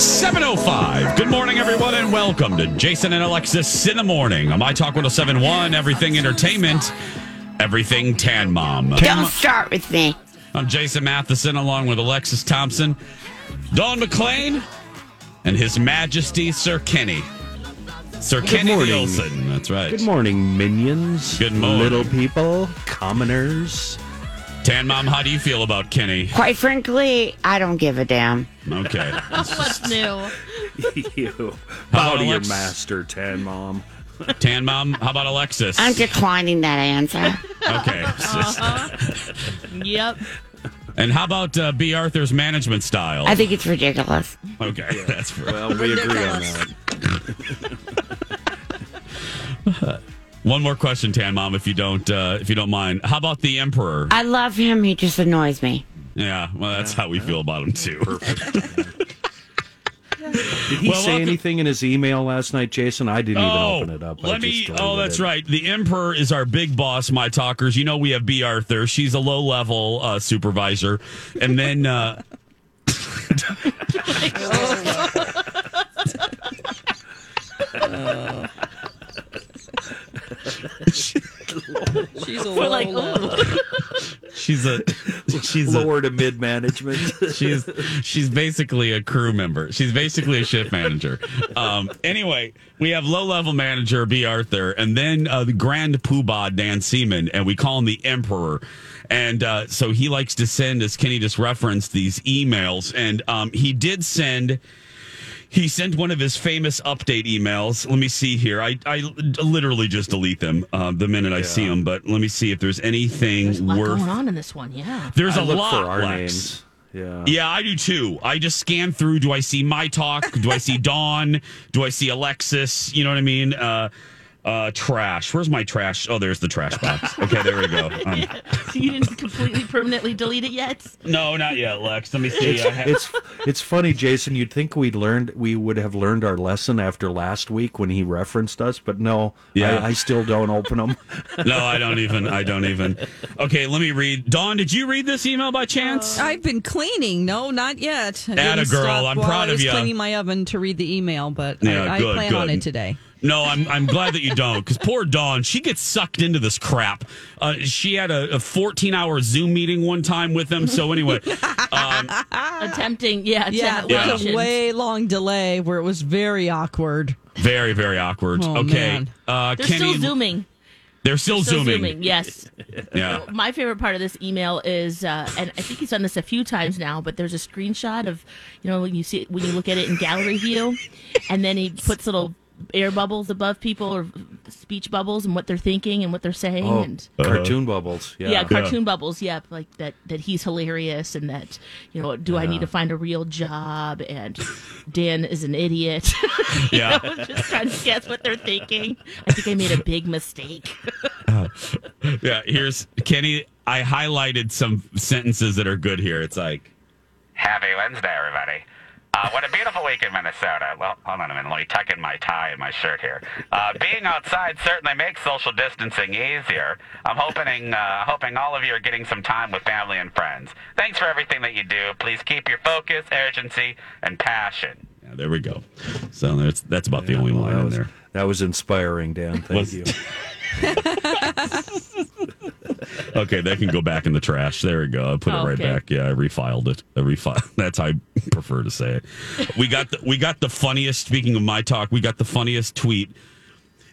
705. Good morning, everyone, and welcome to Jason and Alexis in the morning on My Talk 1071, Everything Entertainment, Everything Tan Mom. Don't start with me. I'm Jason Matheson along with Alexis Thompson, Dawn McLean, and His Majesty Sir Kenny. Sir Kenny morning. Nielsen. That's right. Good morning, minions. Good morning. Little people, commoners. Tan Mom, how do you feel about Kenny? Quite frankly, I don't give a damn. Okay. What's new? you. How Bow about to your Alex? master, Tan Mom. Tan Mom, how about Alexis? I'm declining that answer. Okay. Yep. And how about uh, B. Arthur's management style? I think it's ridiculous. Okay, that's fair. Well, we agree on Ridiculous. that. One more question, Tan Mom, if you don't, uh, if you don't mind. How about the Emperor? I love him. He just annoys me. Yeah, well, that's how we feel about him too. Did he Well, say welcome- anything in his email last night, Jason? I didn't even open it up. I let me. just Oh, deleted that's it. right. The Emperor is our big boss. My talkers. You know, we have B. Arthur. She's a low level uh, supervisor, and then. Uh, She's a We're like, little, ooh. she's a. She's a. Lower to mid management. She's she's basically a crew member. She's basically a shift manager. Um, anyway, we have low level manager B. Arthur, and then uh, the Grand Poobah Dan Seaman, and we call him the Emperor. And uh, so he likes to send, as Kenny just referenced, these emails, and um, he did send. He sent one of his famous update emails. Let me see here. I, I literally just delete them uh, the minute I see them. But let me see if there's anything There's a lot worth. going on in this one. Yeah. There's I a look lot. for our Lex. names. Yeah. Yeah, I do too. I just scan through. Do I see my talk? Do I see Dawn? Do I see Alexis? You know what I mean? Uh, uh, trash. Where's my trash? Oh, there's the trash box. Okay, there we go. Um, you didn't completely permanently delete it yet? no, not yet, Lex. Let me see. I have, It's it's funny, Jason. You'd think we'd learned we would have learned our lesson after last week when he referenced us, but no. Yeah. I, I still don't open them. no, I don't even. I don't even. Okay, let me read. Dawn, did you read this email by chance? I've been cleaning. No, not yet. I Atta didn't girl, stop I'm while proud I of was ya. cleaning my oven to read the email, but Yeah, I, I good, plan on it today. No, I'm I'm glad that you don't, because poor Dawn, she gets sucked into this crap. Uh, she had a, a 14 hour Zoom meeting one time with them. So anyway, um, Attempting, yeah, to Yeah, have it was lunch a way long delay where it was very awkward. very very awkward. Oh, okay, man. uh, They're Kenny, still zooming. They're still, Still zooming. zooming. Yes. Yeah. My favorite part of this email is, uh, and I think he's done this a few times now, but there's a screenshot of, you know, when you see when you look at it in gallery view, and then he puts little air bubbles above people or speech bubbles and what they're thinking and what they're saying Oh, and uh-huh. cartoon bubbles. Yeah. yeah, cartoon bubbles yeah like that that he's hilarious and that you know do i need to find a real job and dan is an idiot Yeah. you know, just trying to guess what they're thinking i think i made a big mistake Yeah. Here's Kenny. I highlighted some sentences that are good here. It's like, Happy Wednesday, everybody. Uh, what a beautiful week in Minnesota. Well, hold on a minute. Let me tuck in my tie and my shirt here. Uh, being outside certainly makes social distancing easier. I'm hoping, uh, hoping all of you are getting some time with family and friends. Thanks for everything that you do. Please keep your focus, urgency, and passion. yeah, there we go. So that's that's about the only Well, line in was, there. That was inspiring, Dan. Thank Was- you. Okay, that can go back in the trash. There we go. I put it oh, right Okay. back. Yeah, I refiled it. I refiled. That's how I prefer to say it. We got the we got the funniest. Speaking of my talk, we got the funniest tweet.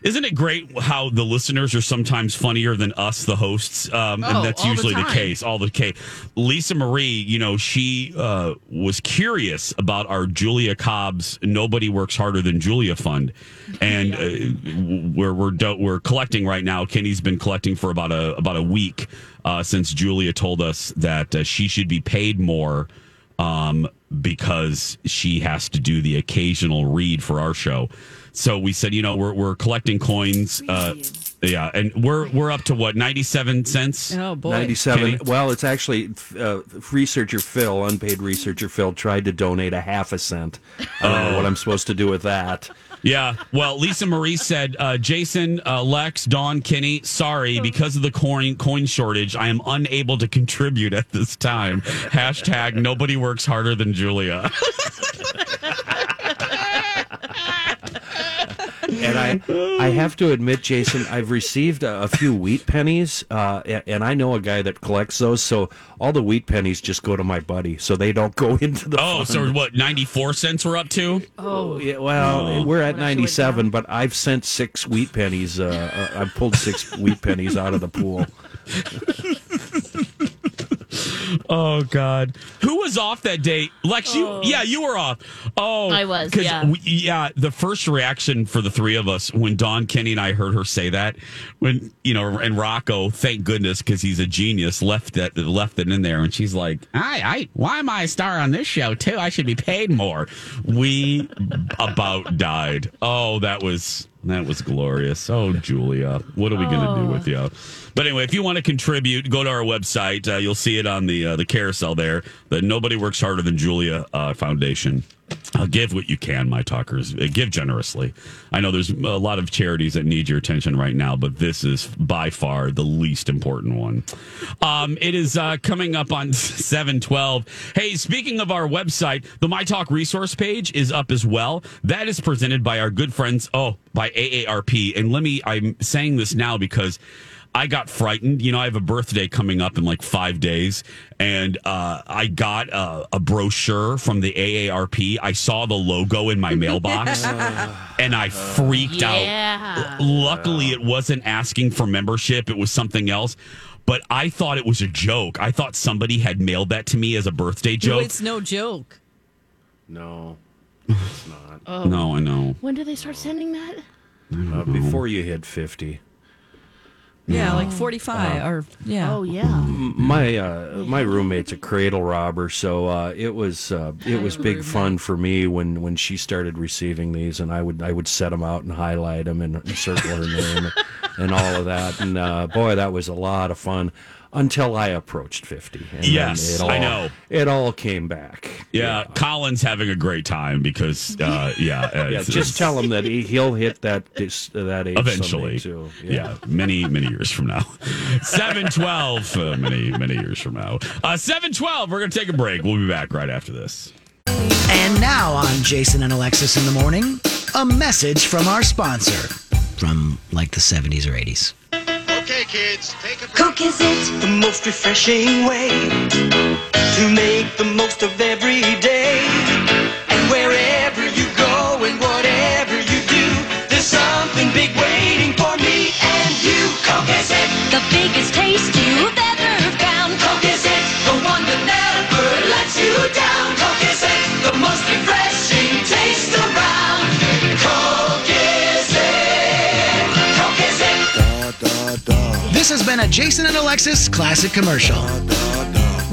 Isn't it great how the listeners are sometimes funnier than us, the hosts? Um, Oh, and that's all the usually the, time. case. All the case. Lisa Marie, you know, she uh, was curious about our Julia Cobb's "Nobody Works Harder Than Julia" fund, and uh, we're we're do- we're collecting right now. Kenny's been collecting for about a about a week uh, since Julia told us that uh, she should be paid more um, because she has to do the occasional read for our show. So we said, you know, we're we're collecting coins. Uh, yeah, and we're we're up to what ninety seven cents. Oh boy. 97. Well, it's actually uh, researcher Phil, unpaid researcher Phil, tried to donate a half a cent. I don't know what I'm supposed to do with that. Yeah. Well, Lisa Marie said, uh, Jason, uh, Lex, Dawn, Kenny, sorry, because of the coin coin shortage, I am unable to contribute at this time. Hashtag nobody works harder than Julia. And I, I have to admit, Jason, I've received a, a few wheat pennies, uh, a- and I know a guy that collects those. So all the wheat pennies just go to my buddy, so they don't go into the. Oh, so what? Ninety four cents we're up to. Oh, yeah, well, we're at 97, but I've sent six wheat pennies. Uh, uh, I've pulled six wheat pennies out of the pool. Oh God, who was off that day? Lex, you? Oh. Yeah, you were off. Oh, I was, yeah. we- yeah. The first reaction for the three of us when Dawn, Kenny, and I heard her say that, when you know, and Rocco, thank goodness because he's a genius, left that left it in there, and she's like, "I, I, why am I a star on this show too? I should be paid more." We about died. Oh, that was that was glorious. Oh, Julia, what are we gonna do oh. with you? But anyway, if you want to contribute, go to our website. Uh, you'll see it on the uh, the carousel there. The Nobody Works Harder Than Julia uh, Foundation. Uh, give what you can, my talkers. Uh, give generously. I know there's a lot of charities that need your attention right now, but this is by far the least important one. Um, it is uh, coming up on 712. Hey, speaking of our website, the My Talk resource page is up as well. That is presented by our good friends, oh, by AARP. And let me, I'm saying this now because I got frightened. You know, I have a birthday coming up in like five days, and uh, I got a, a brochure from the AARP. I saw the logo in my mailbox, and I freaked Yeah. out. Luckily, it wasn't asking for membership; it was something else. But I thought it was a joke. I thought somebody had mailed that to me as a birthday No, joke. it's no joke. No, it's not. no, I know. When do they start sending that? Uh, before you hit 50. Yeah, like 45 or yeah. Oh yeah. My uh, my roommate's a cradle robber, so uh, it was uh, it was big fun for me when, when she started receiving these, and I would I would set them out and highlight them and, and circle her name and all of that, and uh, boy, that was a lot of fun until I approached fifty. And Yes, it all, I know. it all came back. Yeah, Colin's having a great time because, uh, yeah, uh, Yeah, it's- just tell him that he, he'll hit that this, that age eventually someday, too. yeah. many many years from now 712 uh, many many years from now uh 712 we're gonna take a break we'll be back right after this And now on Jason and Alexis in the morning, a message from our sponsor from like the 70s or 80s. Okay, kids, take a break. Coke is it the most refreshing way to make the most of every day? This has been a Jason and Alexis classic commercial.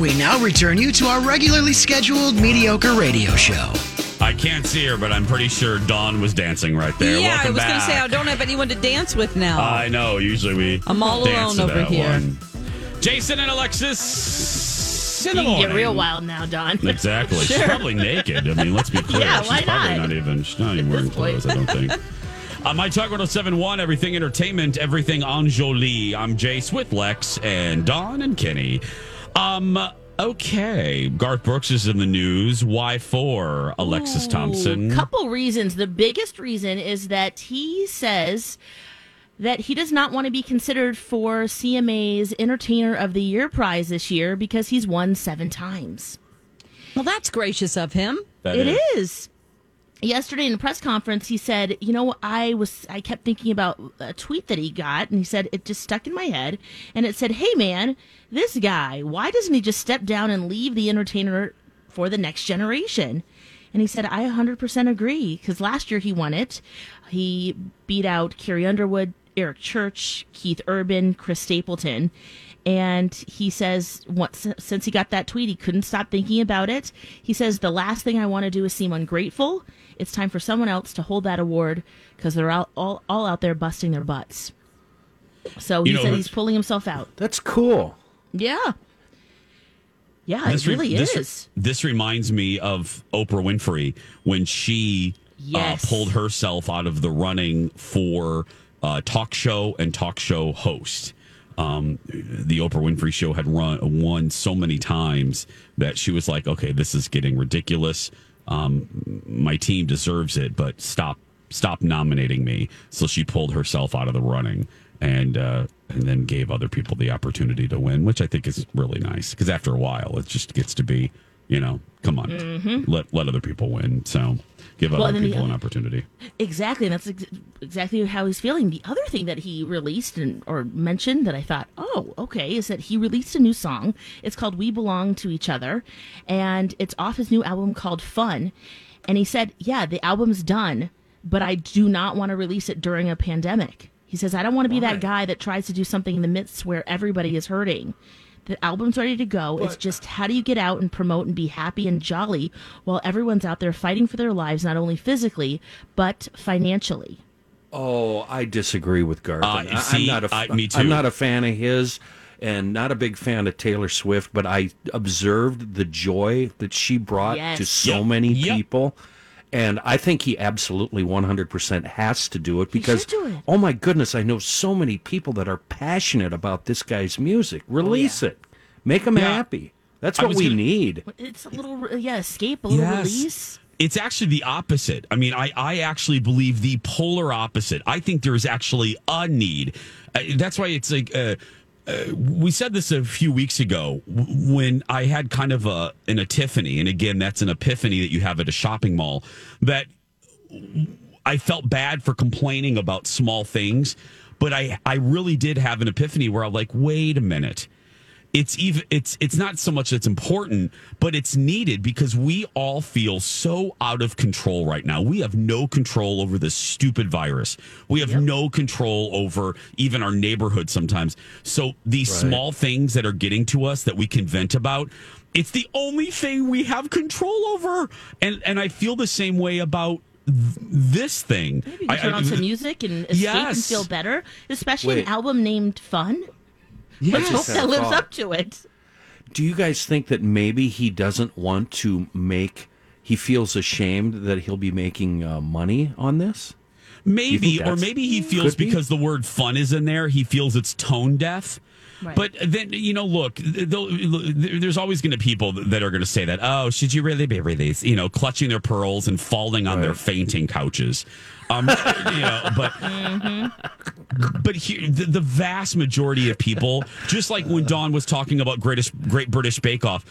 We now return you to our regularly scheduled mediocre radio show. i can't see her but i'm pretty sure dawn was dancing right there yeah, Welcome I was going to say I don't have anyone to dance with now. i know usually we I'm all dance alone over here. one. jason and alexis in You the can get real wild now, Dawn. Exactly. She's probably naked. I mean, let's be clear. Yeah, she's why probably not? not even she's not even wearing clothes, I don't think. Uh, my talk 1071, everything entertainment, everything Anjoli. I'm Jace with Lex and Dawn and Kenny. Um, okay. Garth Brooks is in the news. Why for Alexis Thompson? A couple reasons. The biggest reason is that he says that he does not want to be considered for CMA's Entertainer of the Year prize this year because he's won seven times. Well, that's gracious of him. It is. Yesterday in a press conference, he said, "You know, I was I kept thinking about a tweet that he got, and he said it just stuck in my head, and it said, "Hey, man, this guy, why doesn't he just step down and leave the entertainer for the next generation?" And he said, "I 100% agree because last year he won it. He beat out Carrie Underwood, Eric Church, Keith Urban, Chris Stapleton." And he says, once, since he got that tweet, he couldn't stop thinking about it. He says, the last thing I want to do is seem ungrateful. It's time for someone else to hold that award because they're all, all, all out there busting their butts. So he You know, said he's pulling himself out. That's cool. Yeah. Yeah, This it re- really this, is. This reminds me of Oprah Winfrey when she Yes. uh, pulled herself out of the running for uh, talk show and talk show host. Um, the Oprah Winfrey Show had run won so many times that she was like, "Okay, this is getting ridiculous. Um, my team deserves it, but stop, stop nominating me." So she pulled herself out of the running and uh, and then gave other people the opportunity to win, which I think is really nice because after a while, it just gets to be, you know, come on, Mhm. let let other people win. So give Well, other and then the people an opportunity. Exactly, and that's ex- exactly how he's feeling. The other thing that he released and or mentioned that I thought, oh, okay, is that he released a new song. It's called "We Belong to Each Other," and it's off his new album called "Fun." And he said, "Yeah, the album's done, but I do not want to release it during a pandemic." He says, "I don't want to be that guy that tries to do something in the midst where everybody is hurting." The album's ready to go. It's just how do you get out and promote and be happy and jolly while everyone's out there fighting for their lives, not only physically, but financially. Oh, I disagree with Garth. Uh, I- see, I'm not a, I- me too. I'm not a fan of his, and not a big fan of Taylor Swift. But I observed the joy that she brought to so Yep. many Yep. people, and I think he absolutely 100 percent has to do it because should do it. oh my goodness, I know so many people that are passionate about this guy's music. Release it, make them Yeah. happy. That's what we gonna- need. It's a little, yeah, escape, a little Yes. release. It's actually the opposite. I mean, I, I actually believe the polar opposite. I think there is actually a need. Uh, that's why it's like uh, uh, we said this a few weeks ago when I had kind of a an epiphany, and again, that's an epiphany that you have at a shopping mall. That I felt bad for complaining about small things, but I I really did have an epiphany where I'm like, wait a minute it's even it's it's not so much that's important but it's needed because we all feel so out of control right now we have no control over this stupid virus we have no control over even our neighborhood sometimes so these Right. small things that are getting to us that we can vent about it's the only thing we have control over and and i feel the same way about th- this thing Maybe you can I- turn I- on some music and escape and Yes. feel better, especially Wait. an album named Fun. Let's I hope just had that a lives up to it. Do you guys think that maybe he doesn't want to make? He feels ashamed that he'll be making uh, money on this. Maybe, or maybe he feels be? because the word fun is in there, he feels it's tone deaf. Right. But then, you know, look, th- th- there's always going to be people that are going to say that, oh, should you really be released? You know, clutching their pearls and falling on their fainting couches. Um, you know, but but here, the, the vast majority of people, just like when Don was talking about greatest Great British Bake Off,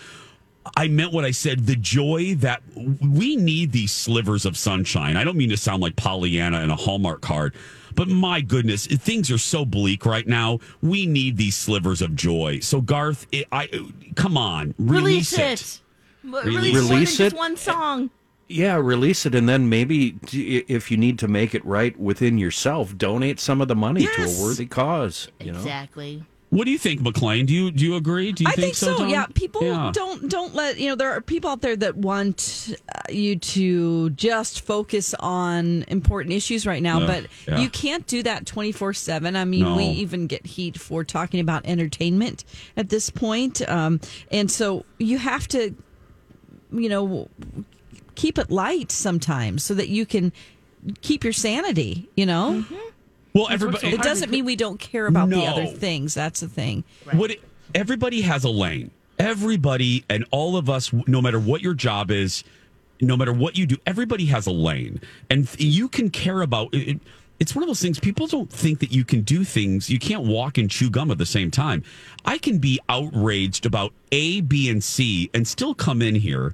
I meant what I said. The joy that we need these slivers of sunshine. I don't mean to sound like Pollyanna and a Hallmark card, but my goodness, things are so bleak right now. We need these slivers of joy. So Garth, it, I come on, release, Release it. Release- Release, more Release just it. one song. Yeah, release it, and then maybe if you need to make it right within yourself, donate some of the money Yes. to a worthy cause. You know, Exactly. What do you think, McLean? Do you do you agree? Do you I think so. Dawn? Yeah, people Yeah. don't don't let you know. There are people out there that want uh, you to just focus on important issues right now, Yeah, but yeah. you can't do that twenty four seven. I mean, we even get heat for talking about entertainment at this point, um, and so you have to, you know, keep it light sometimes so that you can keep your sanity. You know, Well, everybody. it doesn't mean we don't care about the other things. That's the thing. What it, everybody has a lane. Everybody and all of us, no matter what your job is, no matter what you do, everybody has a lane, and you can care about. It, it's one of those things people don't think that you can do things you can't walk and chew gum at the same time i can be outraged about a b and c and still come in here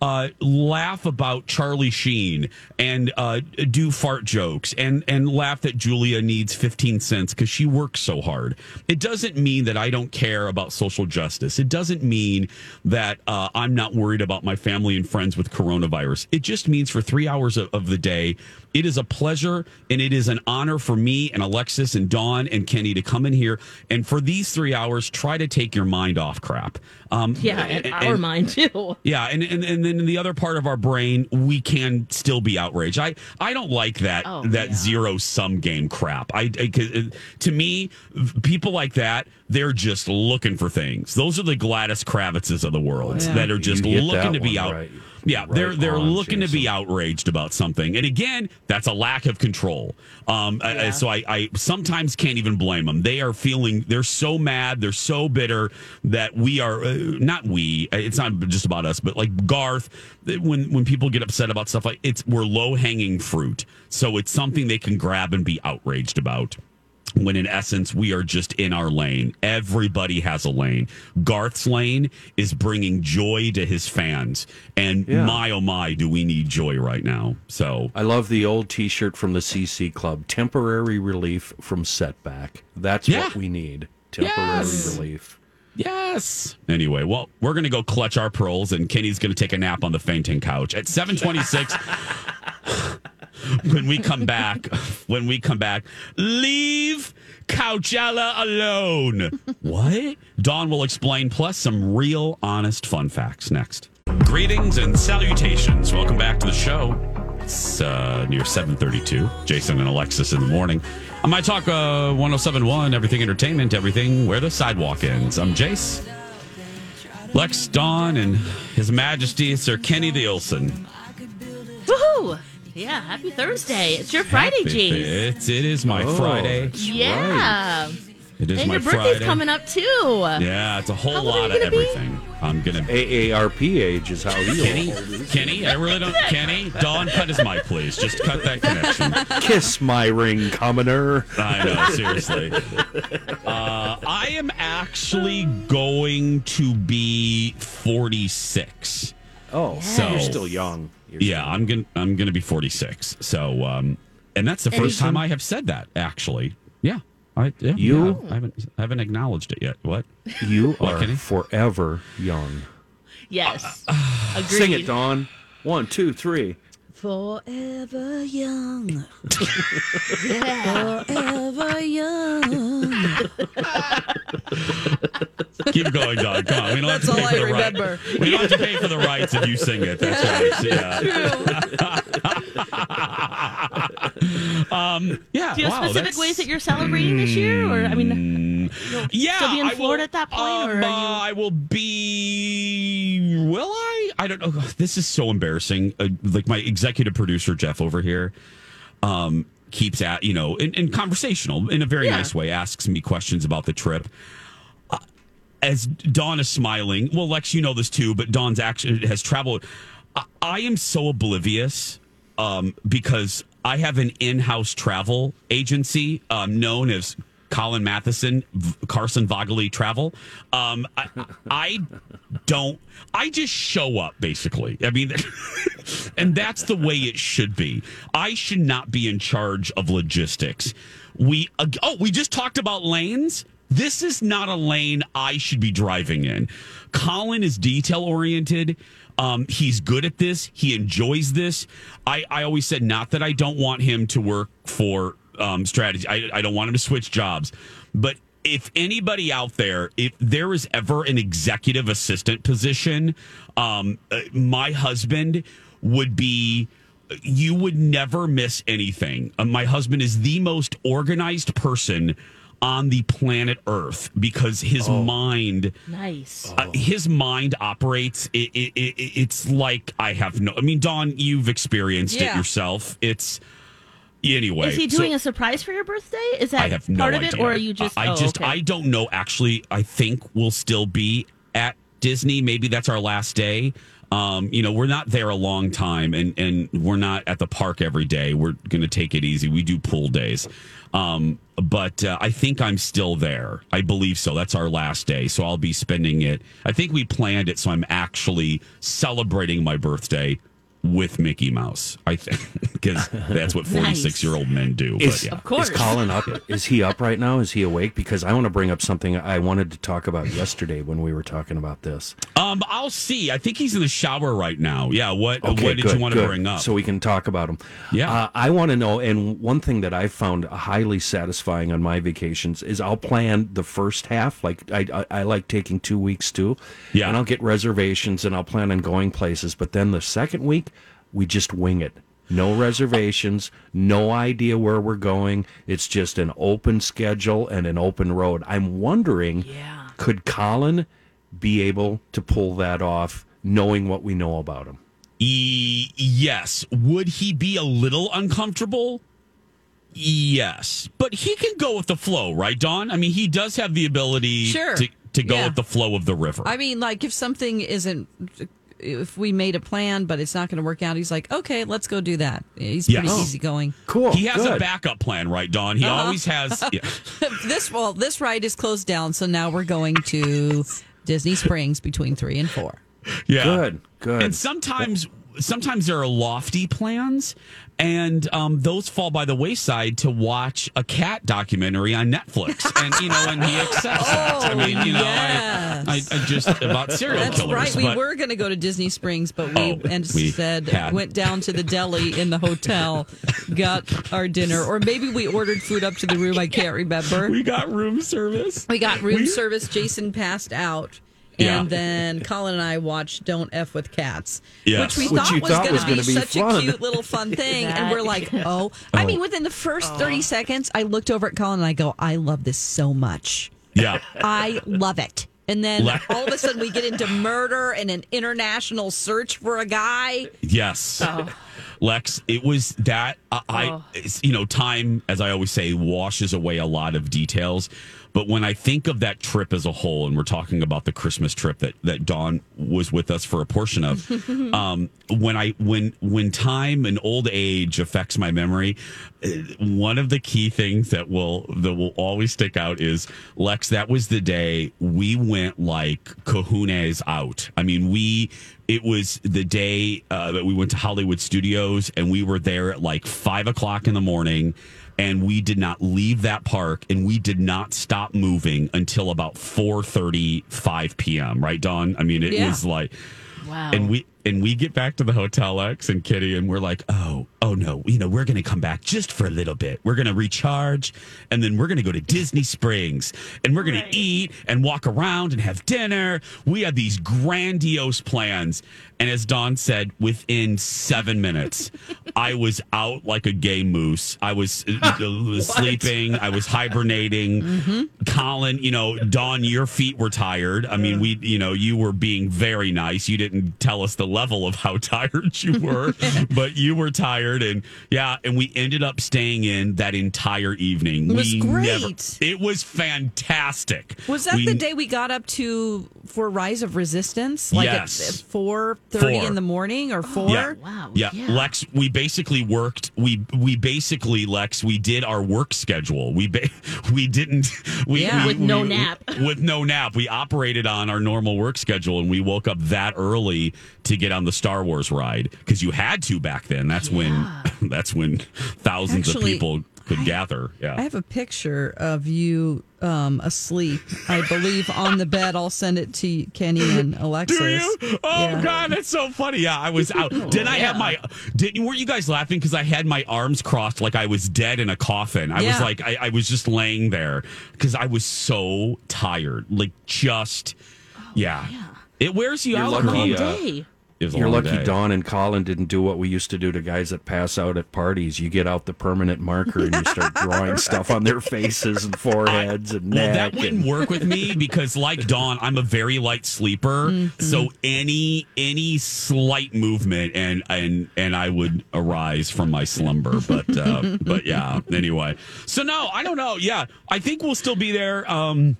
Uh, laugh about Charlie Sheen and uh, do fart jokes and and laugh that Julia needs 15 cents because she works so hard. It doesn't mean that I don't care about social justice. It doesn't mean that uh, I'm not worried about my family and friends with coronavirus. It just means for three hours of, of the day, it is a pleasure and it is an honor for me and Alexis and Dawn and Kenny to come in here and for these three hours try to take your mind off crap. Um, Yeah, and, our mind too. yeah, and, and and then in the other part of our brain, we can still be outraged. I I don't like that Oh, that zero sum game crap. I, I 'cause, uh, to me, people like that, they're just looking for things. Those are the Gladys Kravitzes of the world Yeah. that are just looking to be out. right. Yeah, they're they're on, looking to be outraged about something, and again, that's a lack of control. Um, I- I- so I, I sometimes can't even blame them. They are feeling they're so mad, they're so bitter that we are uh, not we. It's not just about us, but like Garth. When when people get upset about stuff like it's we're low hanging fruit, so it's something they can grab and be outraged about when in essence we are just in our lane. Everybody has a lane. Garth's lane is bringing joy to his fans, and Yeah. my oh my, do we need joy right now? So I love the old T-shirt from the CC Club. Temporary relief from setback. That's Yeah. what we need. Temporary Yes. relief. Yes. Anyway, well, we're going to go clutch our pearls, and Kenny's going to take a nap on the fainting couch at seven twenty-six. When we come back, when we come back, leave Couchella alone. what? Dawn will explain, plus some real honest fun facts next. Greetings and salutations. Welcome back to the show. It's uh, near 732. Jason and Alexis in the morning. On My Talk uh, 1071, Everything Entertainment, Everything Where the Sidewalk Ends. I'm Jace. Lex Dawn and His Majesty Sir Kenny the Ilson. Woohoo! Yeah, happy Thursday. It's your Friday, Happy- James. It's, it is my Oh, Friday. that's Yeah. It is and my your birthday's Friday. coming up too. Yeah, it's a whole old are lot you of gonna be? everything. I'm gonna AARP age is how he Kenny. Kenny, I really don't. Kenny, Dawn, cut his mic, please. Just cut that connection. Kiss my ring, commoner. I know, seriously. Uh, I am actually going to be 46. Oh, So- you're still young. You're Yeah, I'm gonna I'm gonna be 46. So, um, and that's the first time I have said that. Actually, yeah. I, yeah, You- yeah, I haven't I haven't acknowledged it yet. What? You What, are Kenny? forever young. Yes. Agreed. Sing it, Dawn. One, two, three. Forever young. Yeah. Forever young. Keep going, Dawn. Come on. We don't That's have to pay all for I the right- remember. We don't have to pay for the rights if you sing it. That's right. Yeah. um, yeah. Do you have wow, specific that's- ways that you're celebrating this year? Or I mean, you'll Yeah, still be in Florida will- at that point, um, or you? uh, I will be. Will I? I don't know. This is so embarrassing. Uh, like my executive producer Jeff over here, um, keeps at you know, in, in conversational in a very Yeah. nice way, asks me questions about the trip. Uh, As Dawn is smiling, well, Lex, you know this too, but Dawn's actually has traveled. I, I am so oblivious um, because I have an in-house travel agency um, known as Colin Matheson, Carson Vogely travel. Um, I, I don't. I just show up basically. I mean, and that's the way it should be. I should not be in charge of logistics. We uh, oh, we just talked about lanes. This is not a lane I should be driving in. Colin is detail oriented. Um, he's good at this. He enjoys this. I, I always said not that I don't want him to work for um, strategy. I, I don't want him to switch jobs. But if anybody out there, if there is ever an executive assistant position, um, uh, my husband would be you would never miss anything. Uh, my husband is the most organized person on the planet Earth because his mind, Nice. uh, his mind operates. It, it, it, it's like I have no. I mean, Dawn, you've experienced it yourself. It's anyway. Is he so- doing a surprise for your birthday? Is that I have no part idea. of it, or are you just? I oh, just okay. I don't know. Actually, I think we'll still be at Disney. Maybe that's our last day. Um, you know, we're not there a long time, and and we're not at the park every day. We're going to take it easy. We do pool days, um, but uh, I think I'm still there. I believe so. That's our last day, so I'll be spending it. I think we planned it, so I'm actually celebrating my birthday with Mickey Mouse. I think because that's what 46 year old men do. Is, but yeah. is Colin up? Is he up right now? Is he awake? Because I want to bring up something I wanted to talk about yesterday when we were talking about this. Um, I'll see. I think he's in the shower right now. Yeah. What Okay, What did good, you want to bring up? So we can talk about him. Yeah. Uh, I want to know, and one thing that I found highly satisfying on my vacations is I'll plan the first half. Like I, I, I like taking two weeks too. Yeah. And I'll get reservations and I'll plan on going places. But then the second week, we just wing it. No reservations, no idea where we're going. It's just an open schedule and an open road. I'm wondering, could Colin be able to pull that off, knowing what we know about him? E- yes. Would he be a little uncomfortable? Yes, but he can go with the flow, right, Dawn? I mean, he does have the ability Sure. to to go Yeah. with the flow of the river. I mean, like if something isn't, if we made a plan but it's not going to work out, he's like, okay, let's go do that. He's pretty Yes. easygoing. Cool. he has a backup plan, right, Dawn? He Uh-huh. always has. yeah. this well, this ride is closed down, so now we're going to Disney Springs between three and four. Yeah. Good, good. And sometimes sometimes there are lofty plans and um, those fall by the wayside to watch a cat documentary on Netflix. And you know, and he accepts that. I mean, you know, I, I, I just about serial That's killers. right. We were going to go to Disney Springs, but we Oh, we instead had. went down to the deli in the hotel, got our dinner, or maybe we ordered food up to the room. I can't remember. we got room service. We got room We- service. Jason passed out. Yeah. And then Colin and I watched Don't F with Cats, Yes. which we Which thought you was going to be gonna be such fun. a cute little fun thing. and we're like, oh. I mean, oh. within the first 30 seconds, I looked over at Colin and I go, I love this so much. Yeah. I love it. And then all of a sudden, we get into murder and an international search for a guy. Yes. Oh. Lex, it was that I, oh. it's, you know, time, as I always say, washes away a lot of details. But when I think of that trip as a whole, and we're talking about the Christmas trip that that Dawn was with us for a portion of, um, when I when when time and old age affects my memory, uh, one of the key things that will that will always stick out is Lex. That was the day we went like kahunas out. I mean, we it was the day uh, that we went to Hollywood Studios, and we were there at like five o'clock in the morning, and we did not leave that park, and we did not stop moving until about four thirty, five p.m. Right, Dawn I mean, it Yeah. was like, Wow. and we and we get back to the hotel X and Kitty, and we're like, oh, oh no, you know, we're gonna come back just for a little bit. We're gonna recharge, and then we're gonna go to Disney Springs, and we're gonna eat and walk around and have dinner. We had these grandiose plans, and as Dawn said, within seven minutes, I was out like a gay moose. I was uh, sleeping. I was hibernating. Colin, you know, Dawn, your feet were tired. I mean, we, you know, you were being very nice. You didn't tell us the level of how tired you were, but you were tired, and yeah, and we ended up staying in that entire evening. It was we great. it was fantastic. Was that We- the day we got up to for Rise of Resistance? Like Yes. at four thirty Four. in the morning or four? Yeah. Yeah. Lex, we basically worked. We we basically Lex, we did our work schedule. We ba- we didn't. We, Yeah. we- With no we- nap. With no nap, we operated on our normal work schedule, and we woke up that early to get on the Star Wars ride because you had to back then. That's when that's when thousands Actually, of people could gather. Yeah. I have a picture of you um, asleep, I believe, on the bed. I'll send it to Kenny and Alexis. Do you? Oh Yeah. God, that's so funny. Yeah, I was out. Did I have my? Didn't weren't you guys laughing because I had my arms crossed like I was dead in a coffin? I was like I, I was just laying there because I was so tired. Like just, yeah. It wears you You're out. lucky, girl. uh, It was a You're lucky day. Dawn and Colin didn't do what we used to do to guys that pass out at parties. You get out the permanent marker and you start drawing stuff on their faces and foreheads and Well, neck. that wouldn't work with me because, like Dawn, I'm a very light sleeper. Mm-hmm. So any any slight movement and and and I would arise from my slumber. But uh, but yeah. Anyway, so no, I don't know. Yeah, I think we'll still be there. Um,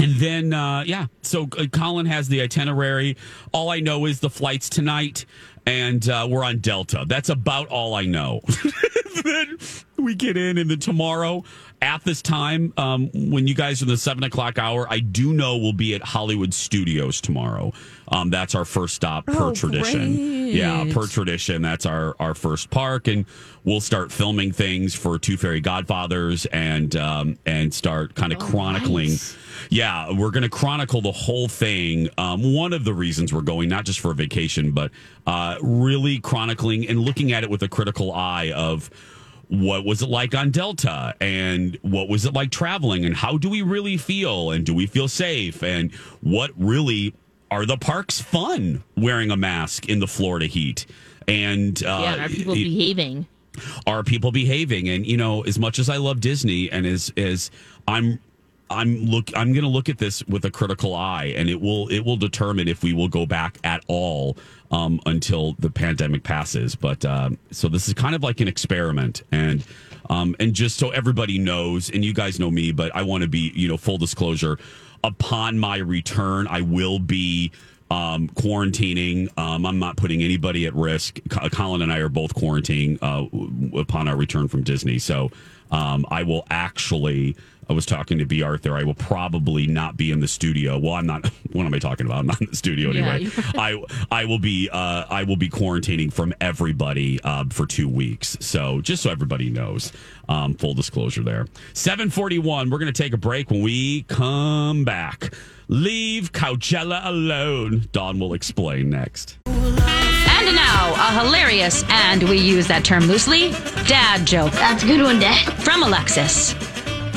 and then, uh, yeah, so uh, Colin has the itinerary. All I know is the flights tonight, and uh, we're on Delta. That's about all I know. then we get in, and then tomorrow at this time, um, when you guys are in the seven o'clock hour, I do know we'll be at Hollywood Studios tomorrow. Um, that's our first stop per Oh, tradition. great. Yeah, per tradition. That's our our first park, and we'll start filming things for Two Fairy Godfathers, and um, and start kind of chronicling. Yeah, we're going to chronicle the whole thing. Um, one of the reasons we're going, not just for a vacation, but uh, really chronicling and looking at it with a critical eye of what was it like on Delta and what was it like traveling and how do we really feel and do we feel safe and what really are the parks fun wearing a mask in the Florida heat and uh, yeah, are people it- behaving? are people behaving and you know as much as i love disney and as as i'm i'm look i'm going to look at this with a critical eye and it will it will determine if we will go back at all um, until the pandemic passes but um, so this is kind of like an experiment and um, and just so everybody knows and you guys know me but i want to be you know full disclosure upon my return i will be um, quarantining. Um, I'm not putting anybody at risk. Co- Colin and I are both quarantining uh, upon our return from Disney. So um, I will actually. I was talking to B. Arthur. I will probably not be in the studio. Well, I'm not. What am I talking about? I'm not in the studio Yeah, anyway. I I will be uh, I will be quarantining from everybody uh, for two weeks. So just so everybody knows, um, full disclosure there. Seven forty one. We're going to take a break. When we come back, leave Coachella alone. Dawn will explain next. And now, a hilarious, and we use that term loosely, dad joke. That's a good one, Dad. From Alexis.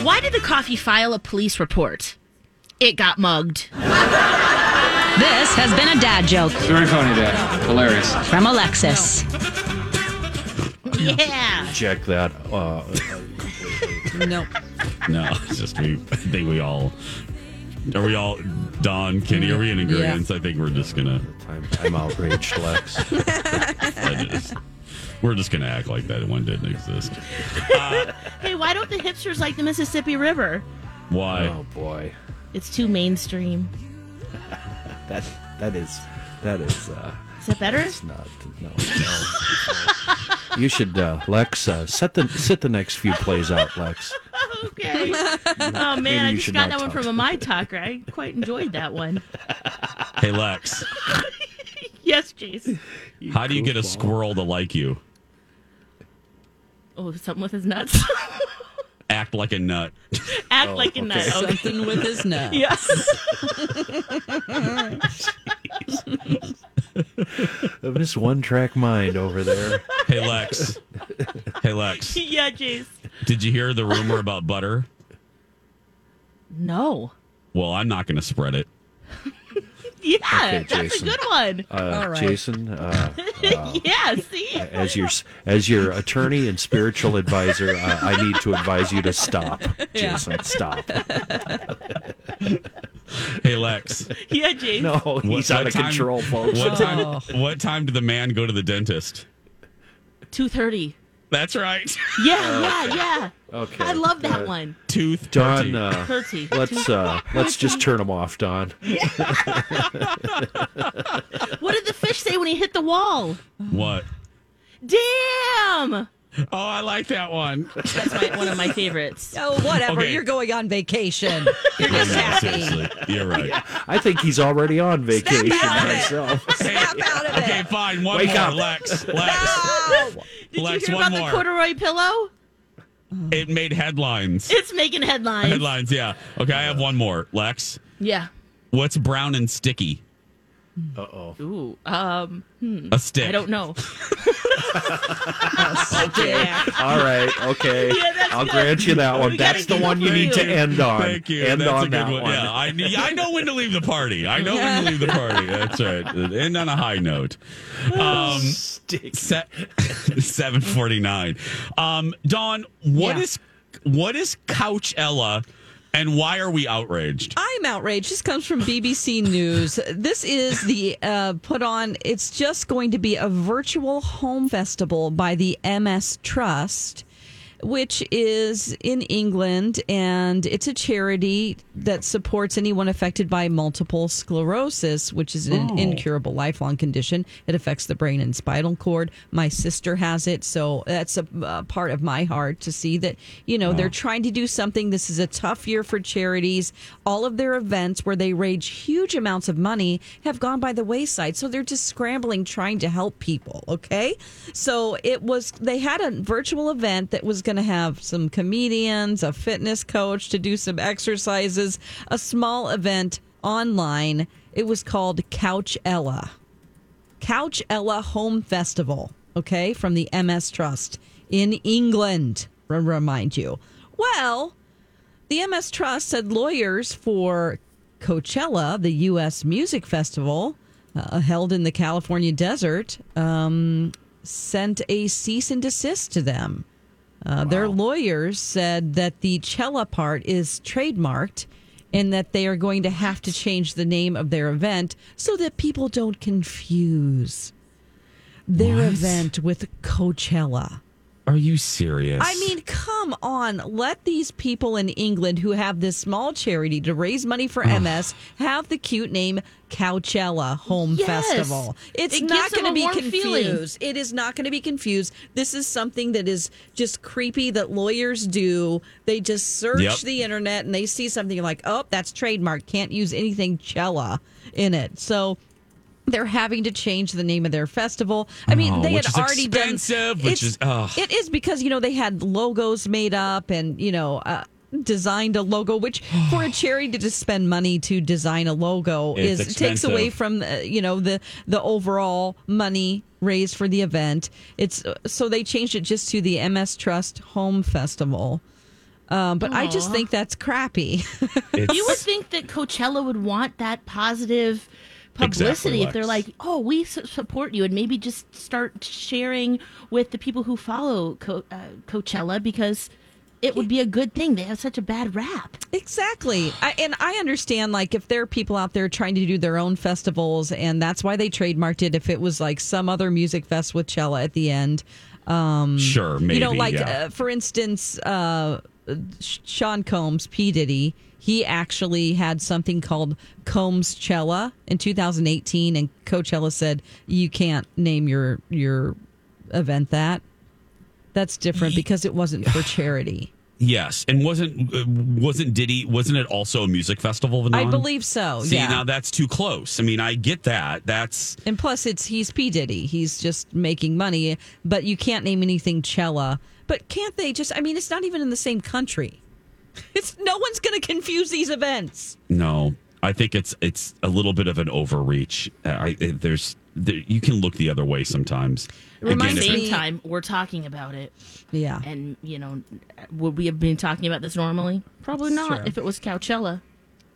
Why did the coffee file a police report? It got mugged. This has been a dad joke. Very funny, Dad. Hilarious. From Alexis. Yeah. Check that. Uh, Nope. No, it's just we. I think we all. Are we all Dawn Kenny? Are we in agreement? I think we're just gonna. I'm, I'm outraged, Lex. I just- we're just gonna act like that one didn't exist. Hey, why don't the hipsters like the Mississippi River? Why? Oh boy, It's too mainstream. that that is that is. Uh, Is that better? It's not. No. no. you should, uh, Lex, uh, set the sit the next few plays out, Lex. Okay. Oh man, I just got not that one from a My Talker. I quite enjoyed that one. Hey Lex, Yes, Jace. how do you get a squirrel to like you? Oh, something with his nuts. Act like a nut. Act Oh, like a nut. okay. Okay. Something with his nuts. Yes. This one track mind over there. Hey Lex. Hey Lex. yeah, Jace. Did you hear the rumor about butter? No. Well, I'm not going to spread it. Yeah, Okay, that's Jason. a good one. Uh, All right. Jason, uh, uh, yeah, see? as your as your attorney and spiritual advisor, uh, I need to advise you to stop, Yeah. Jason. Stop. Hey Lex, Yeah, Jason. No, what- he's out what of time- control, folks. What time? What time did the man go to the dentist? 230. That's right. Yeah, yeah, yeah. Okay. I love that Uh, one. Tooth. Dawn, uh, Hurty. let's uh, let's just turn him off, Dawn. What did the fish say when he hit the wall? What? Damn! Oh, I like that one. That's my, one of my favorites. Oh, whatever. Okay. You're going on vacation. You're just happy. seriously, you're right. I think he's already on vacation out of myself. Snap out of Okay, it. fine. One Wake more, up. Lex. Lex. No. Did Lex, you hear one about more. the corduroy pillow? It made headlines. It's making headlines. Headlines, yeah. Okay, I have one more. Lex, Yeah. what's brown and sticky? Uh oh. Ooh. Um. Hmm. A stick. I don't know. Yeah. All right. Okay. Yeah, that's I'll grant you that one. That's the one you need to end on. Thank you. End That's on a good that one. one. Yeah, I, need, I know when to leave the party. I know when to leave the party. That's right. End on a high note. Um, Stick. se- 749. Um, Dawn, what Yeah. is what is Couchella and why are we outraged? I'm outraged. This comes from BBC News. This is the uh, put on, it's just going to be a virtual home festival by the MS Trust, which is in England, and it's a charity that supports anyone affected by multiple sclerosis, which is an Oh. incurable lifelong condition. It affects the brain and spinal cord. My sister has it, so that's a, a part of my heart to see that, you know, they're trying to do something. This is a tough year for charities. All of their events where they raise huge amounts of money have gone by the wayside. So they're just scrambling trying to help people, okay? So it was, they had a virtual event that was going to have some comedians, a fitness coach to do some exercises, a small event online. It was called Couchella. Couch Ella Home Festival, okay, from the MS Trust in England, remind you. Well, the MS Trust said lawyers for Coachella, the U.S. music festival uh, held in the California desert, um, sent a cease and desist to them. Uh, Their lawyers said that the Cella part is trademarked and that they are going to have to change the name of their event so that people don't confuse their What? event with Coachella. Are you serious? I mean, come on. Let these people in England who have this small charity to raise money for MS have the cute name Couchella Home Yes. Festival. It's It not going to be warm feeling. confused. It is not going to be confused. This is something that is just creepy that lawyers do. They just search Yep. the internet and they see something like, oh, that's trademark. Can't use anything Cella in it. So they're having to change the name of their festival. I mean, Oh, they which had is already expensive, done. which it's- is- ugh. it is because you know they had logos made up and you know uh, designed a logo, which for a charity to just spend money to design a logo It's is takes away from uh, you know the the overall money raised for the event. It's uh, so they changed it just to the MS Trust Home Festival. Um, but I just think that's crappy. You would think that Coachella would want that positive publicity Exactly, if they're like, "Oh, we su- support you," and maybe just start sharing with the people who follow Co- uh, Coachella because it would be a good thing. They have such a bad rap. Exactly. I, and I understand, like, if there are people out there trying to do their own festivals, and that's why they trademarked it. If it was like some other music fest with Cella at the end. Um, Sure, You know, like, yeah. uh, for instance, uh, Sean Combs, P. Diddy, he actually had something called Combs Cella in 2018, and Coachella said, you can't name your, your event that. That's different because it wasn't for charity. yes, and wasn't uh, wasn't Diddy? Wasn't it also a music festival? I believe so. See, yeah. now that's too close. I mean, I get that. That's And plus, it's he's P Diddy. He's just making money, but you can't name anything Cella. But can't they just? I mean, it's not even in the same country. It's no one's going to confuse these events. no. I think it's it's a little bit of an overreach. Uh, I, I- there's there, you can look the other way sometimes. At the Reminds if- same me- time, we're talking about it, Yeah. and you know, would we have been talking about this normally? Probably not true. if it was Coachella.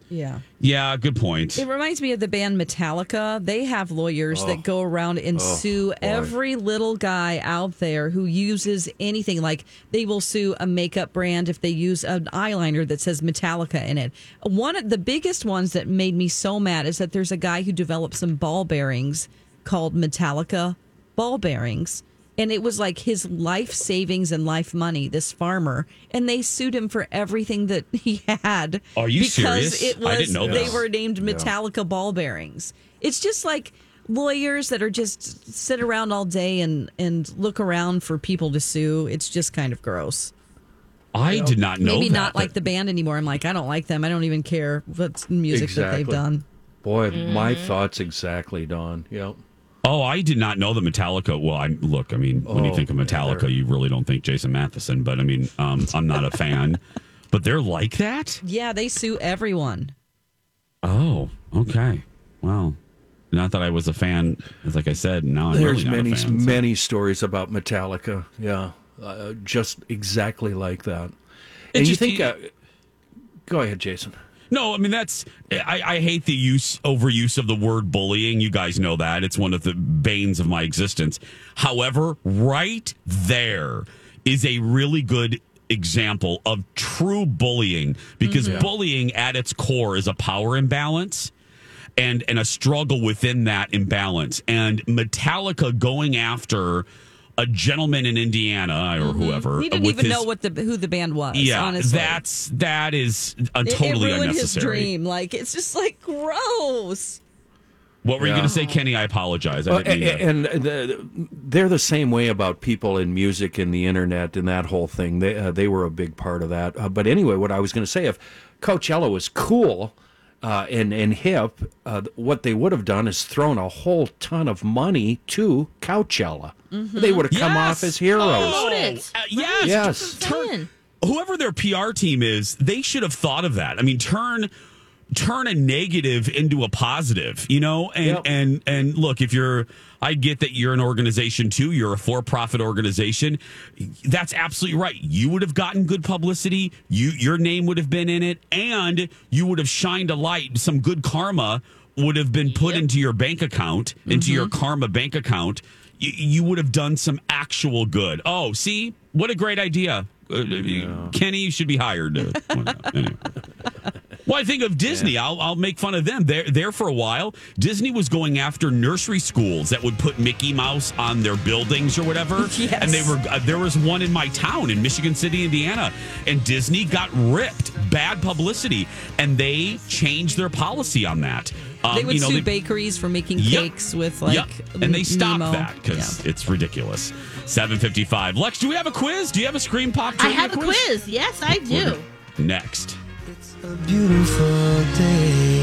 Yeah. Yeah, good point. It reminds me of the band Metallica. They have lawyers Oh. that go around and Oh, sue boy. every little guy out there who uses anything. Like they will sue a makeup brand if they use an eyeliner that says Metallica in it. One of the biggest ones that made me so mad is that there's a guy who developed some ball bearings called Metallica ball bearings. And it was like his life savings and life money, this farmer. And they sued him for everything that he had. Are you because serious? it was I didn't know they this. were named Yeah. Metallica ball bearings. It's just like lawyers that are just sit around all day and and look around for people to sue. It's just kind of gross. I did not know Maybe that, not like the band anymore. I'm like, I don't like them. I don't even care what music that they've done. Boy, my Mm-hmm. thoughts exactly, Dawn. Yep. Oh, I did not know the Metallica. Well, I look. I mean, when you Oh, think of Metallica, they're- you really don't think Jason Matheson. But I mean, um, I'm not a fan. but they're like that. Yeah, they sue everyone. Oh, okay. Well, not that I was a fan. As like I said, now I'm There's really not many, a fan. so- many stories about Metallica. Yeah, uh, just exactly like that. It And you just- think? Uh, go ahead, Jason. No, I mean that's I, I hate the use overuse of the word bullying. You guys know that. It's one of the banes of my existence. However, right there is a really good example of true bullying because Mhm. bullying at its core is a power imbalance and and a struggle within that imbalance. And Metallica going after a gentleman in Indiana or whoever Mm-hmm. He didn't with even his- know what the who the band was. yeah, honestly. that's that is a totally it ruined unnecessary. his dream. Like it's just like gross. What were you going to say, Kenny? I apologize. I Well, didn't mean a- and the, they're the same way about people in music and the internet and that whole thing. They uh, they were a big part of that. Uh, but anyway, what I was going to say, if Coachella was cool uh, and and hip, uh, what they would have done is thrown a whole ton of money to Coachella. They would have come off as heroes. Oh, uh, yes. Yes. Turn, whoever their PR team is, they should have thought of that. I mean, turn turn a negative into a positive, you know? And Yep. and and look, if you're I get that you're an organization too, you're a for-profit organization. That's absolutely right. You would have gotten good publicity, you your name would have been in it, and you would have shined a light, some good karma would have been put into your bank account, into your karma bank account. You, you would have done some actual good. Oh, see, what a great idea. Uh, Kenny, you should be hired. Anyway. Well, I think of Disney. I'll, I'll make fun of them. There, there for a while, Disney was going after nursery schools that would put Mickey Mouse on their buildings or whatever. Yes. And they were uh, there was one in my town in Michigan City, Indiana, and Disney got ripped, bad publicity, and they changed their policy on that. Um, they would you know, sue they- bakeries for making Yep. cakes with like Yep. and they stopped Nemo. that because it's ridiculous. Seven fifty five. Lex, do we have a quiz? Do you have a screen pop? Quiz? I trivia have a quiz. Yes, I do. Next. A beautiful day.